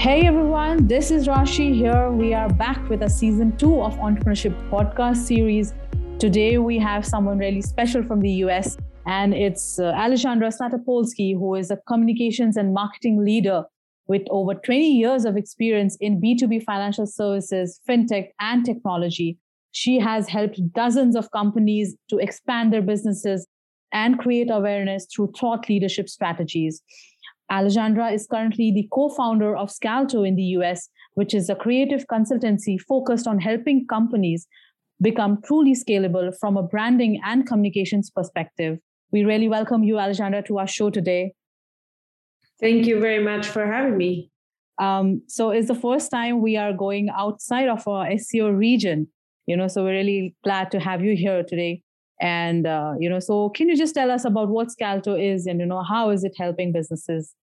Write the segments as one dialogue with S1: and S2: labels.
S1: Hey everyone, this is Rashi here. We are back with a season two of Entrepreneurship podcast series. Today we have someone really special from the US, and it's uh, Alexandra Snatopolsky, who is a communications and marketing leader with over 20 years of experience in B2B financial services, fintech, and technology. She has helped dozens of companies to expand their businesses and create awareness through thought leadership strategies. Alexandra is currently the co founder of Scalto in the US, which is a creative consultancy focused on helping companies become truly scalable from a branding and communications perspective. We really welcome you, Alexandra, to our show today.
S2: Thank you very much for having me.
S1: Um, so it's the first time we are going outside of our SEO region, you know, so we're really glad to have you here today. And, uh, you know, so can you just tell us about what Scalto is and, you know, how is it helping businesses?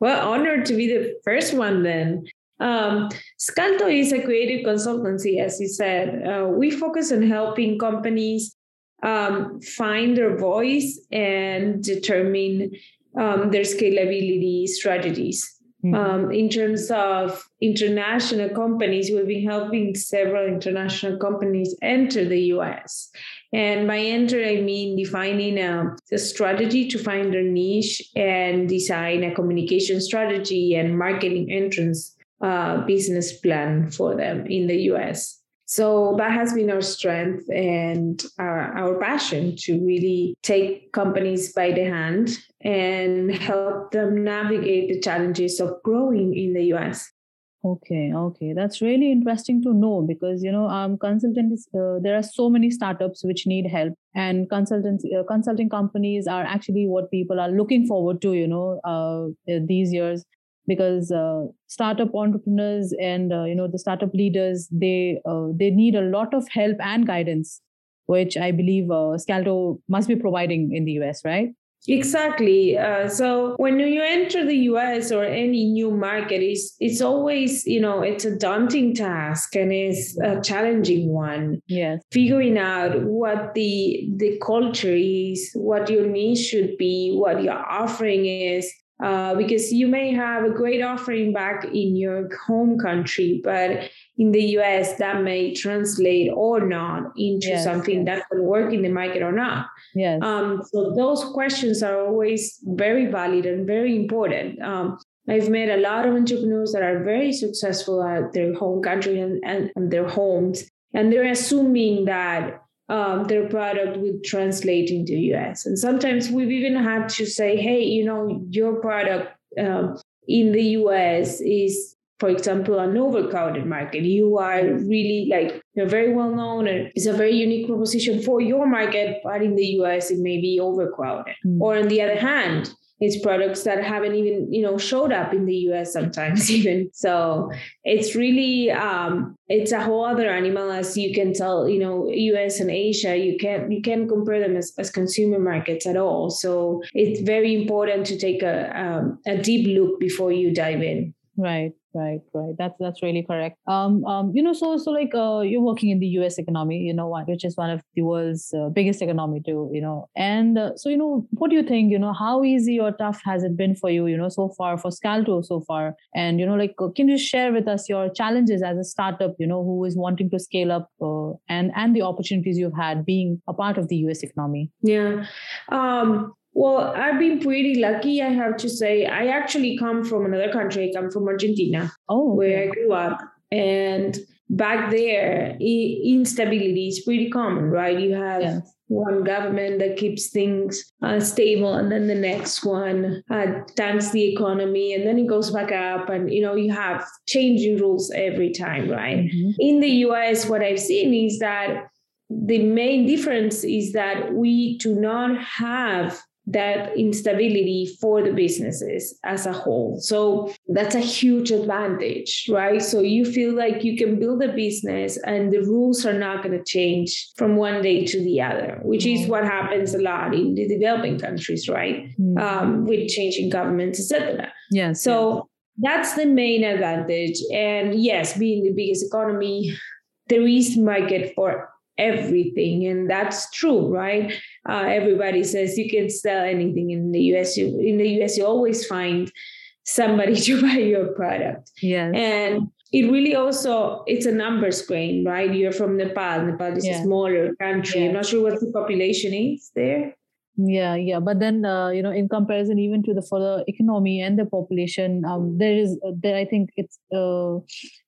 S2: Well, honored to be the first one then. Um, Scalto is a creative consultancy, as you said. Uh, we focus on helping companies um, find their voice and determine um, their scalability strategies. Mm-hmm. Um, in terms of international companies, we've been helping several international companies enter the US. And by enter, I mean defining a, a, strategy to find their niche and design a communication strategy and marketing entrance uh, business plan for them in the US. So that has been our strength and our, our passion to really take companies by the hand and help them navigate the challenges of growing in the US.
S1: Okay, okay, that's really interesting to know because you know, um, consultants. Uh, there are so many startups which need help, and consultants, uh, consulting companies are actually what people are looking forward to. You know, uh, these years because uh, startup entrepreneurs and uh, you know the startup leaders they uh, they need a lot of help and guidance which i believe uh, scalto must be providing in the us right
S2: exactly. Uh, so when you enter the us or any new market it's, it's always you know it's a daunting task and it's a challenging one.
S1: Yes.
S2: Figuring out what the the culture is what your niche should be what your offering is uh, because you may have a great offering back in your home country, but in the US, that may translate or not into yes, something yes. that will work in the market or not.
S1: Yes.
S2: Um, so those questions are always very valid and very important. Um, I've met a lot of entrepreneurs that are very successful at their home country and, and, and their homes, and they're assuming that um, their product would translate into US. And sometimes we've even had to say, hey, you know, your product um, in the US is, for example, an overcrowded market. You are really like you're very well known and it's a very unique proposition for your market, but in the US it may be overcrowded. Mm. Or on the other hand, it's products that haven't even you know showed up in the us sometimes even. So it's really um it's a whole other animal as you can tell you know us and asia you can't you can't compare them as, as consumer markets at all. So it's very important to take a um, a deep look before you dive in.
S1: Right right right. That's that's really correct. Um um you know so so like uh you're working in the us economy you know which is one of the world's uh, biggest economy too you know. And uh, so you know what do you think you know how easy or tough has it been for you you know so far for scalto so far? And you know like uh, can you share with us your challenges as a startup you know who is wanting to scale up uh, and and the opportunities you've had being a part of the us economy?
S2: Yeah. Um well, I've been pretty lucky, I have to say. I actually come from another country. I come from Argentina,
S1: oh, okay.
S2: where I grew up. And back there, instability is pretty common, right? You have yes. one government that keeps things uh, stable, and then the next one uh, tanks the economy, and then it goes back up. And, you know, you have changing rules every time, right? Mm-hmm. In the US, what I've seen is that the main difference is that we do not have that instability for the businesses as a whole. So that's a huge advantage, right? So you feel like you can build a business and the rules are not going to change from one day to the other, which is mm-hmm. what happens a lot in the developing countries, right? Mm-hmm. Um, with changing governments, etc.
S1: Yeah.
S2: So that's the main advantage. And yes, being the biggest economy, there is market for everything and that's true right uh, everybody says you can sell anything in the us you, in the us you always find somebody to buy your product.
S1: Yes.
S2: And it really also it's a numbers game, right? You're from Nepal. Nepal is
S1: Yeah.
S2: a smaller country.
S1: Yeah.
S2: I'm not sure what the population is there.
S1: Yeah, yeah, but then uh, you know, in comparison, even to the for the economy and the population, um, there is uh, there. I think it's uh,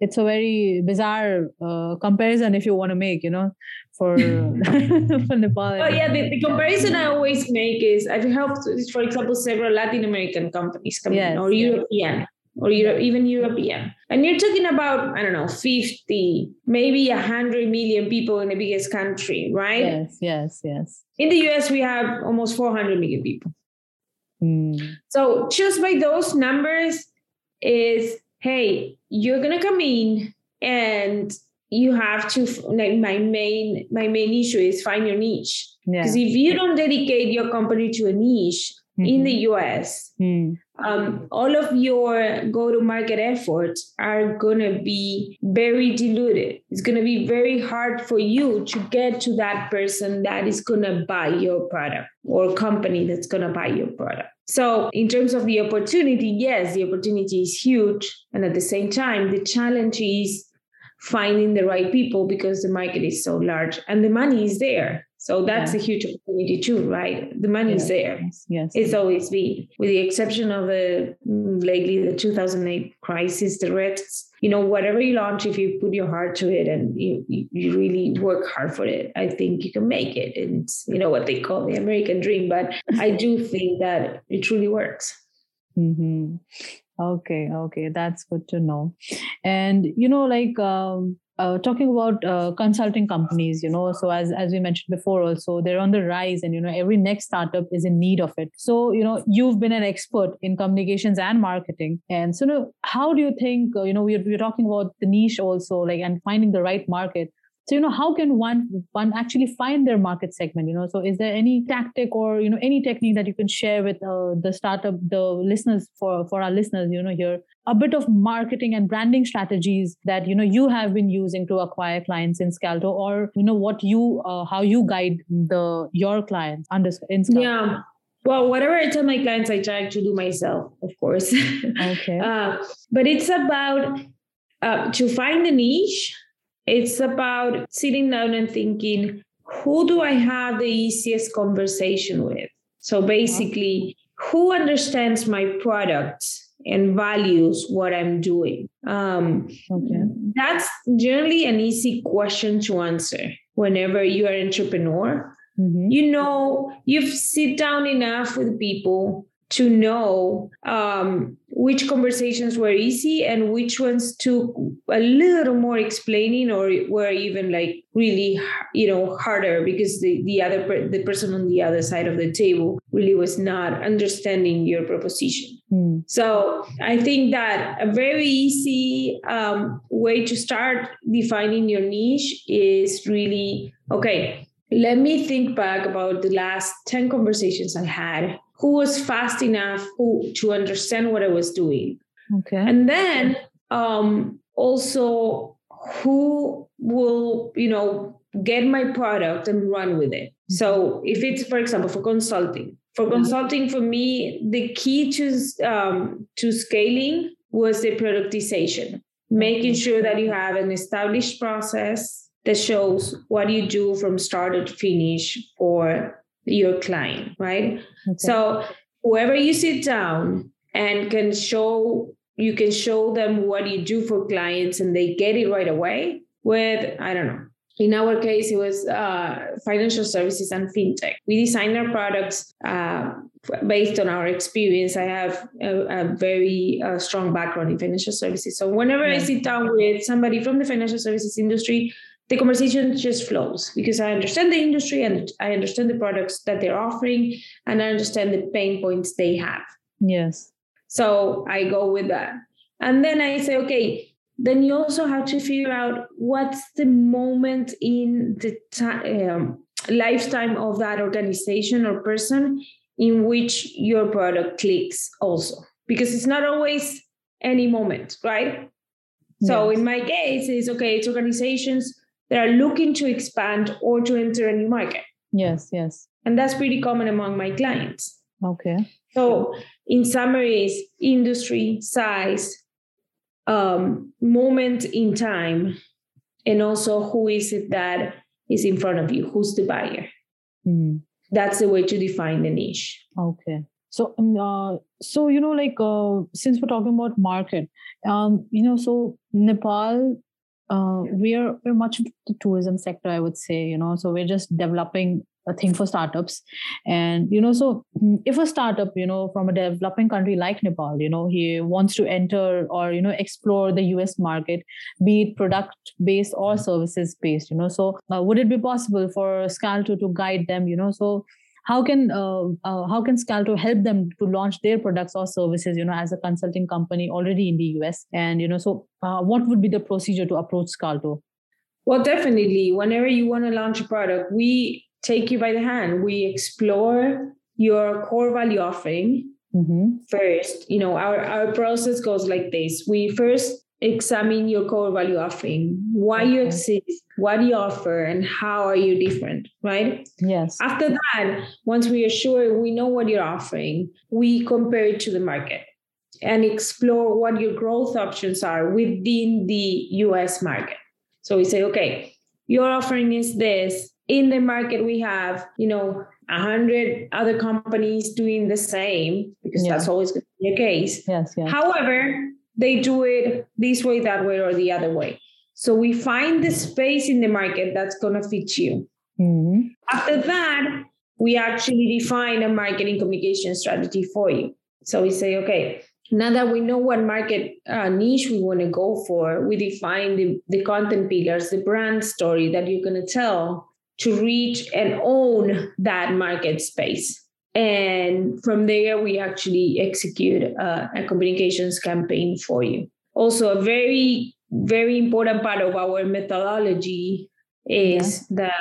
S1: it's a very bizarre uh, comparison if you want to make, you know, for for Nepal.
S2: Oh yeah, the, the comparison I always make is I've helped, for example, several Latin American companies come
S1: Yes,
S2: in, or
S1: yes.
S2: European, or Euro, even European, and you're talking about I don't know, fifty, maybe hundred million people in the biggest country, right?
S1: Yes, yes, yes.
S2: In the US, we have almost four hundred million people.
S1: Mm.
S2: So just by those numbers, is hey, you're gonna come in and you have to like my main my main issue is find your niche
S1: Yeah.
S2: because if you don't dedicate your company to a niche in the US,
S1: Mm.
S2: Um, all of your go-to-market efforts are gonna be very diluted. It's gonna be very hard for you to get to that person that is gonna buy your product or company that's gonna buy your product. So, in terms of the opportunity, yes, the opportunity is huge, and at the same time, the challenge is finding the right people because the market is so large and the money is there. So that's
S1: Yeah.
S2: a huge opportunity too, right? The money is
S1: Yeah.
S2: there.
S1: Yes, yes.
S2: It's always been, with the exception of the mm, lately the 2008 crisis, the rest, you know, whatever you launch, if you put your heart to it and you, you really work hard for it, I think you can make it. And it's, you know, what they call the American dream. But I do think that it truly works.
S1: hmm Okay, okay, that's good to know. And you know, like um, uh, talking about uh, consulting companies, you know, so as as we mentioned before, also they're on the rise, and you know, every next startup is in need of it. So you know, you've been an expert in communications and marketing, and so you know, how do you think? Uh, you know, we're we're talking about the niche also, like and finding the right market. So you know, how can one one actually find their market segment? You know, so is there any tactic or you know any technique that you can share with uh, the startup, the listeners for for our listeners? You know, here a bit of marketing and branding strategies that you know you have been using to acquire clients in Scalto, or you know what you uh, how you guide the your clients under in Scalto.
S2: Yeah. Well, whatever I tell my clients, I try to do myself, of course.
S1: Okay.
S2: Uh, but it's about uh, to find a niche. It's about sitting down and thinking, who do I have the easiest conversation with? So basically, who understands my product and values what I'm doing? Um,
S1: okay.
S2: that's generally an easy question to answer whenever you are an entrepreneur
S1: Mhm.
S2: you know you've sit down enough with people to know um, which conversations were easy and which ones took a little more explaining or were even like really you know harder because the, the other per- the person on the other side of the table really was not understanding your proposition
S1: Hmm.
S2: so I think that a very easy um, way to start defining your niche is really okay. Let me think back about the last 10 conversations I had. Who was fast enough who, to understand what I was doing?
S1: Okay.
S2: And then um, also who will, you know, get my product and run with it. So if it's, for example, for consulting, for consulting, for me, the key to um, to scaling was the productization, making sure that you have an established process that shows what you do from start to finish for your client, right?
S1: Okay.
S2: So whoever you sit down and can show you can show them what you do for clients and they get it right away with i don't know. In our case it was uh, financial services and fintech. We design our products uh, based on our experience. I have a, a very uh, strong background in financial services. So whenever i sit down with somebody from the financial services industry the conversation just flows because I understand the industry and I understand the products that they're offering and I understand the pain points they have.
S1: yes.
S2: So I go with that. And then I say, okay, then you also have to figure out what's the moment in the um, lifetime of that organization or person in which your product clicks also because it's not always any moment right so
S1: Yes.
S2: in my case it's okay it's organizations that are looking to expand or to enter a new market
S1: Yes. Yes.
S2: and that's pretty common among my clients
S1: Okay.
S2: So, in summary, is industry, size, um, moment in time, and also who is it that is in front of you? Who's the buyer?
S1: Mm-hmm.
S2: That's the way to define the niche.
S1: Okay. So, um, uh, so you know, like uh, since we're talking about market, um, you know, so Nepal, uh, we're we're much of the tourism sector, I would say. You know, so we're just developing a thing for startups and you know so mm, if a startup you know from a developing country like nepal you know he wants to enter or you know explore the us market be it product based or services based you know so uh, would it be possible for scalto to guide them you know so how can uh, uh, how can scalto help them to launch their products or services you know as a consulting company already in the us and you know so uh, what would be the procedure to approach scalto
S2: well definitely whenever you want to launch a product we take you by the hand. We explore your core value offering mm-hmm. first. You know, our, our process goes like this. We first examine your core value offering, why you exist, what do you offer, and how are you different, right?
S1: Yes.
S2: After that, once we are sure we know what you're offering, we compare it to the market and explore what your growth options are within the US market. So we say, okay, your offering is this in the market we have you know a hundred other companies doing the same because yeah. that's always going to be the case
S1: yes, yes
S2: however they do it this way that way or the other way so we find the space in the market that's going to fit you mm-hmm. after that we actually define a marketing communication strategy for you so we say okay now that we know what market uh, niche we want to go for we define the, the content pillars the brand story that you're going to tell to reach and own that market space. And from there, we actually execute a, a communications campaign for you. Also, a very, very important part of our methodology is yeah. the,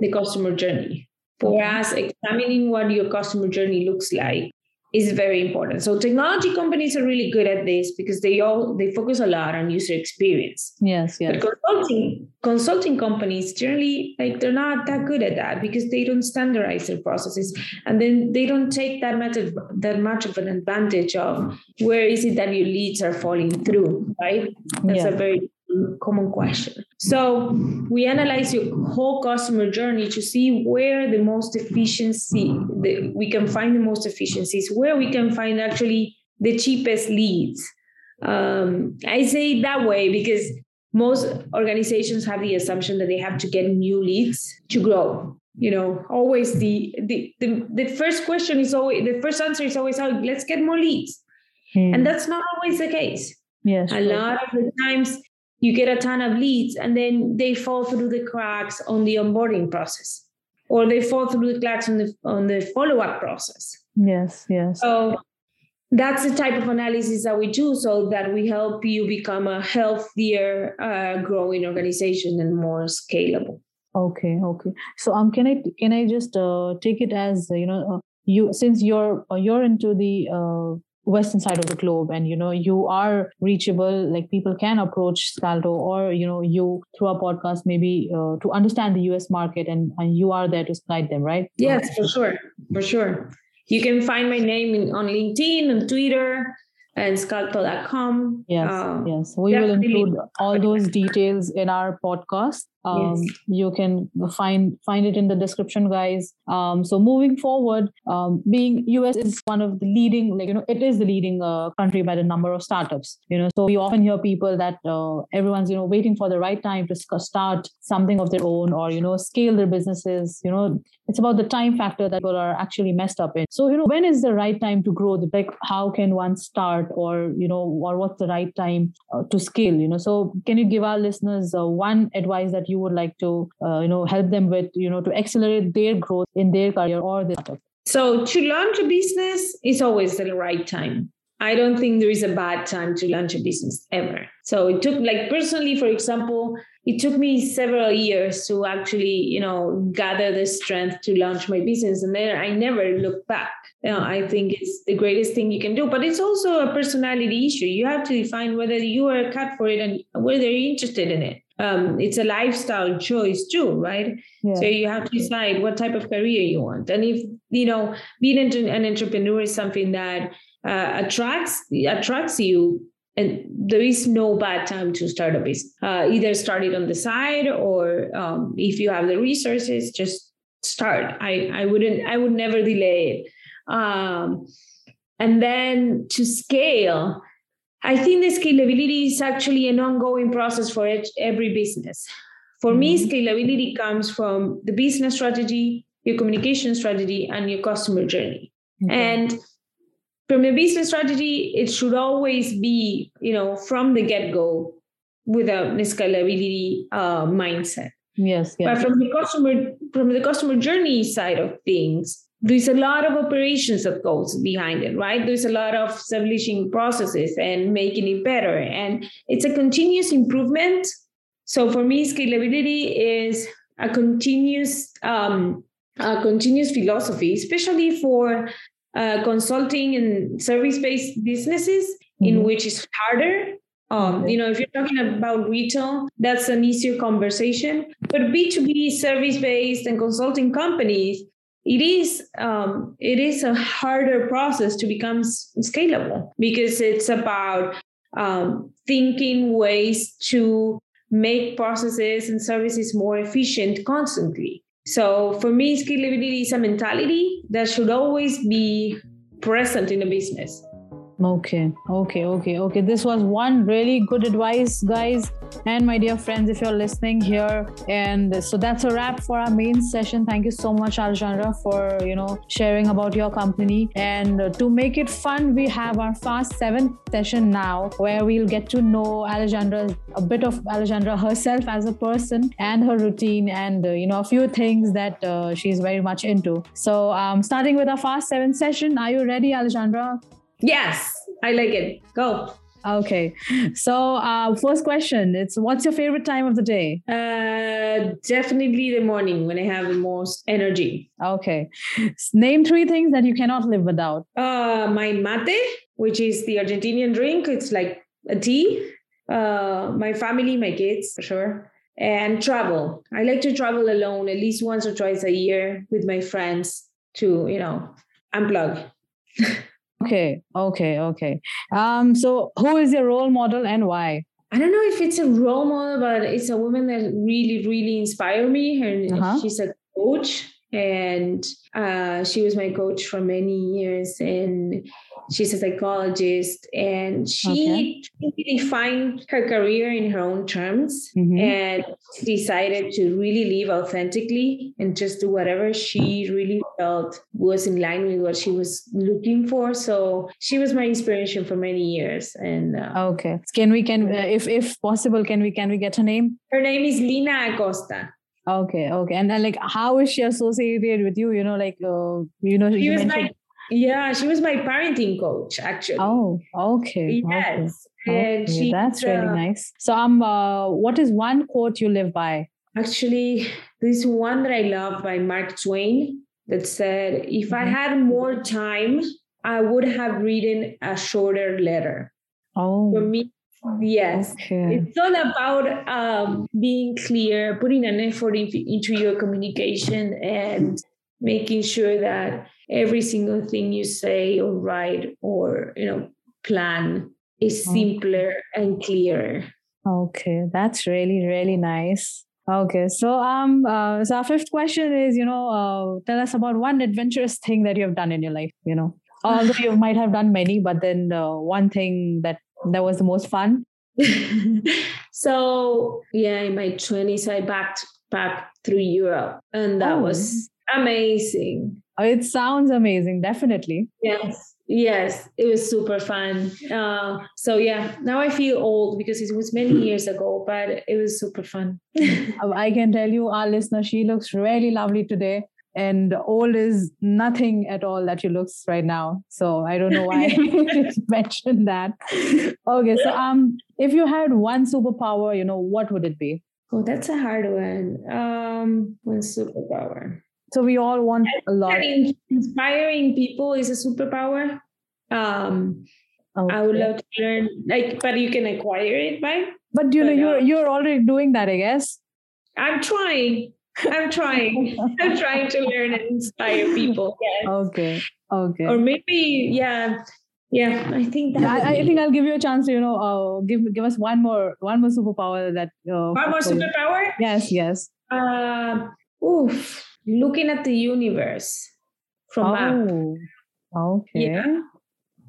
S2: the customer journey. For us, examining what your customer journey looks like is very important. So technology companies are really good at this because they all they focus a lot on user experience.
S1: Yes, yes.
S2: But consulting consulting companies generally like they're not that good at that because they don't standardize their processes and then they don't take that much of, that much of an advantage of where is it that your leads are falling through, right? That's yeah. a very common question. So we analyze your whole customer journey to see where the most efficiency the, we can find the most efficiencies, where we can find actually the cheapest leads. Um, I say it that way because most organizations have the assumption that they have to get new leads to grow. You know, always the the the, the first question is always the first answer is always, oh, let's get more leads. Hmm. And that's not always the case.
S1: Yes.
S2: A lot of the times you get a ton of leads and then they fall through the cracks on the onboarding process or they fall through the cracks on the on the follow-up process.
S1: Yes yes.
S2: So that's the type of analysis that we do so that we help you become a healthier uh, growing organization and more scalable.
S1: Okay okay. So um can i can i just uh, take it as you know uh, you since you're uh, you're into the uh, western side of the globe. And you know you are reachable like people can approach scalto or you know you through a podcast maybe uh, to understand the us market and, and you are there to guide them right?
S2: Yes for sure for sure. You can find my name in, on linkedin and twitter and scalto.com
S1: yes uh, yes. We will include all those details in our podcast. Um, yes. you can find find it in the description guys. Um, so moving forward um, being us is one of the leading like you know it is the leading uh, country by the number of startups you know. So we often hear people that uh, everyone's you know waiting for the right time to start something of their own or you know scale their businesses you know. It's about the time factor that people are actually messed up in. So you know when is the right time to grow the like how can one start or you know or what's the right time uh, to scale you know? So can you give our listeners uh, one advice that you would like to uh, you know help them with you know to accelerate their growth in their career or their startup?
S2: So to launch a business is always the right time. I don't think there is a bad time to launch a business ever. So it took like personally, for example, it took me several years to actually, you know, gather the strength to launch my business. And then I never looked back. You know, I think it's the greatest thing you can do. But it's also a personality issue. You have to define whether you are cut for it and whether you're interested in it. um, it's a lifestyle choice too, right? Yeah. So you have to decide what type of career you want. And if, you know, being an entrepreneur is something that uh, attracts attracts you, and there is no bad time to start a business. Uh, either start it on the side or um, if you have the resources, just start. I, I wouldn't, I would never delay it. Um, and then to scale, I think the scalability is actually an ongoing process for every business. For mm-hmm. me, scalability comes from the business strategy, your communication strategy, and your customer journey. Okay. And from a business strategy, it should always be, you know, from the get-go with a scalability uh, mindset.
S1: Yes,
S2: yes. But from the customer from the customer journey side of things, there's a lot of operations that goes behind it right there's a lot of establishing processes and making it better and it's a continuous improvement so for me scalability is a continuous um, a continuous philosophy especially for uh, consulting and service-based businesses mm-hmm. in which it's harder um, you know, if you're talking about retail, that's an easier conversation. But B2B service based and consulting companies, it is um, it is a harder process to become scalable because it's about um, thinking ways to make processes and services more efficient constantly. So for me, scalability is a mentality that should always be present in a business.
S1: Okay, okay, okay, okay. This was one really good advice, guys. And my dear friends, if you're listening here, and so that's a wrap for our main session. Thank you so much, Alejandra, for you know sharing about your company. And to make it fun, we have our fast seventh session now, where we'll get to know Alejandra a bit of Alejandra herself as a person and her routine, and uh, you know a few things that uh, she's very much into. So, um, starting with our fast seven session, are you ready, Alejandra?
S2: Yes, I like it. Go.
S1: Okay. So, uh, first question it's what's your favorite time of the day?
S2: Uh, definitely the morning when I have the most energy.
S1: Okay. Name three things that you cannot live without.
S2: Uh, my mate, which is the Argentinian drink. It's like a tea. Uh, my family, my kids, for sure. And travel. I like to travel alone at least once or twice a year with my friends to, you know, unplug.
S1: Okay, okay, okay. Um, so who is your role model and why?
S2: I don't know if it's a role model, but it's a woman that really, really inspired me. Her, uh-huh. she's a coach, and uh, she was my coach for many years. And she's a psychologist and she okay. defined her career in her own terms mm-hmm. and decided to really live authentically and just do whatever she really felt was in line with what she was looking for so she was my inspiration for many years and uh,
S1: okay can we can uh, if if possible can we can we get her name
S2: her name is lina acosta
S1: okay okay and then like how is she associated with you you know like uh, you know
S2: she
S1: you
S2: was mentioned- my yeah, she was my parenting coach actually.
S1: Oh, okay.
S2: Yes.
S1: Okay. And she, that's really uh, nice. So um uh, what is one quote you live by?
S2: Actually, this one that I love by Mark Twain that said, if mm-hmm. I had more time, I would have written a shorter letter.
S1: Oh.
S2: For me, yes. Okay. It's all about um, being clear, putting an effort in, into your communication and making sure that every single thing you say or write or you know plan is simpler and clearer.
S1: Okay. That's really really nice. Okay. So um uh, so our fifth question is you know uh, tell us about one adventurous thing that you have done in your life you know. Although you might have done many but then uh, one thing that that was the most fun
S2: so yeah in my 20s i backed back through europe and that oh. was amazing.
S1: It sounds amazing, definitely.
S2: Yes, yes, it was super fun. Uh, so yeah, now I feel old because it was many years ago, but it was super fun.
S1: I can tell you, our listener, she looks really lovely today. And old is nothing at all that you looks right now. So I don't know why I mentioned that. Okay, so um, if you had one superpower, you know, what would it be?
S2: Oh, that's a hard one. Um, one superpower.
S1: So we all want a lot.
S2: Inspiring people is a superpower. Um, okay. I would love to learn, like, but you can acquire it, right?
S1: But you know, you're you're already doing that, I guess.
S2: I'm trying. I'm trying. I'm trying to learn and inspire people. Yes.
S1: Okay. Okay.
S2: Or maybe, yeah, yeah. I think that.
S1: I, I think I'll give you a chance to you know uh, give give us one more one more superpower that. Uh,
S2: one more superpower.
S1: Yes. Yes.
S2: Uh, oof! Looking at the universe from
S1: oh.
S2: up.
S1: Okay.
S2: Yeah.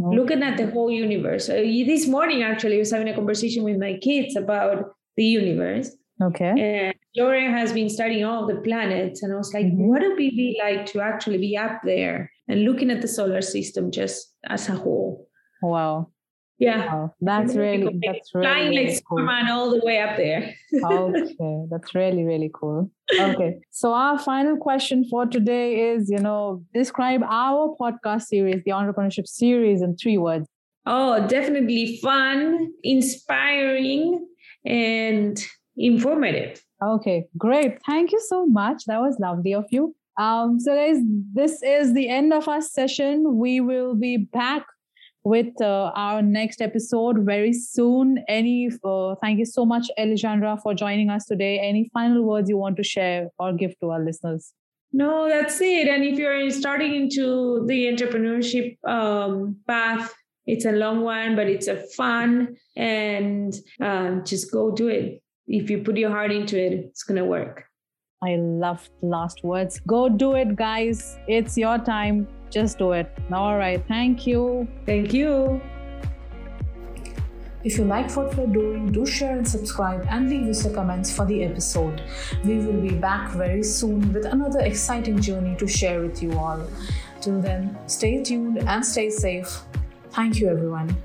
S2: Okay. Looking at the whole universe. Uh, this morning, actually, I was having a conversation with my kids about the universe.
S1: Okay.
S2: And Lauren has been studying all the planets, and I was like, mm-hmm. what would it be like to actually be up there and looking at the solar system just as a whole?
S1: Wow.
S2: Yeah,
S1: wow. that's really that's really,
S2: flying
S1: really
S2: like
S1: cool.
S2: Superman all the way up there.
S1: okay, that's really really cool. Okay, so our final question for today is, you know, describe our podcast series, the entrepreneurship series, in three words.
S2: Oh, definitely fun, inspiring, and informative.
S1: Okay, great. Thank you so much. That was lovely of you. Um, so guys, this is the end of our session. We will be back with uh, our next episode very soon. Any uh, thank you so much, Alejandra, for joining us today. Any final words you want to share or give to our listeners?
S2: No, that's it. And if you're starting into the entrepreneurship um, path, it's a long one, but it's a fun and um, just go do it if you put your heart into it, it's going to work.
S1: I love last words. Go do it, guys. It's your time. Just do it. All right. Thank you.
S2: Thank you.
S3: If you like what we're doing, do share and subscribe and leave us the comments for the episode. We will be back very soon with another exciting journey to share with you all. Till then, stay tuned and stay safe. Thank you, everyone.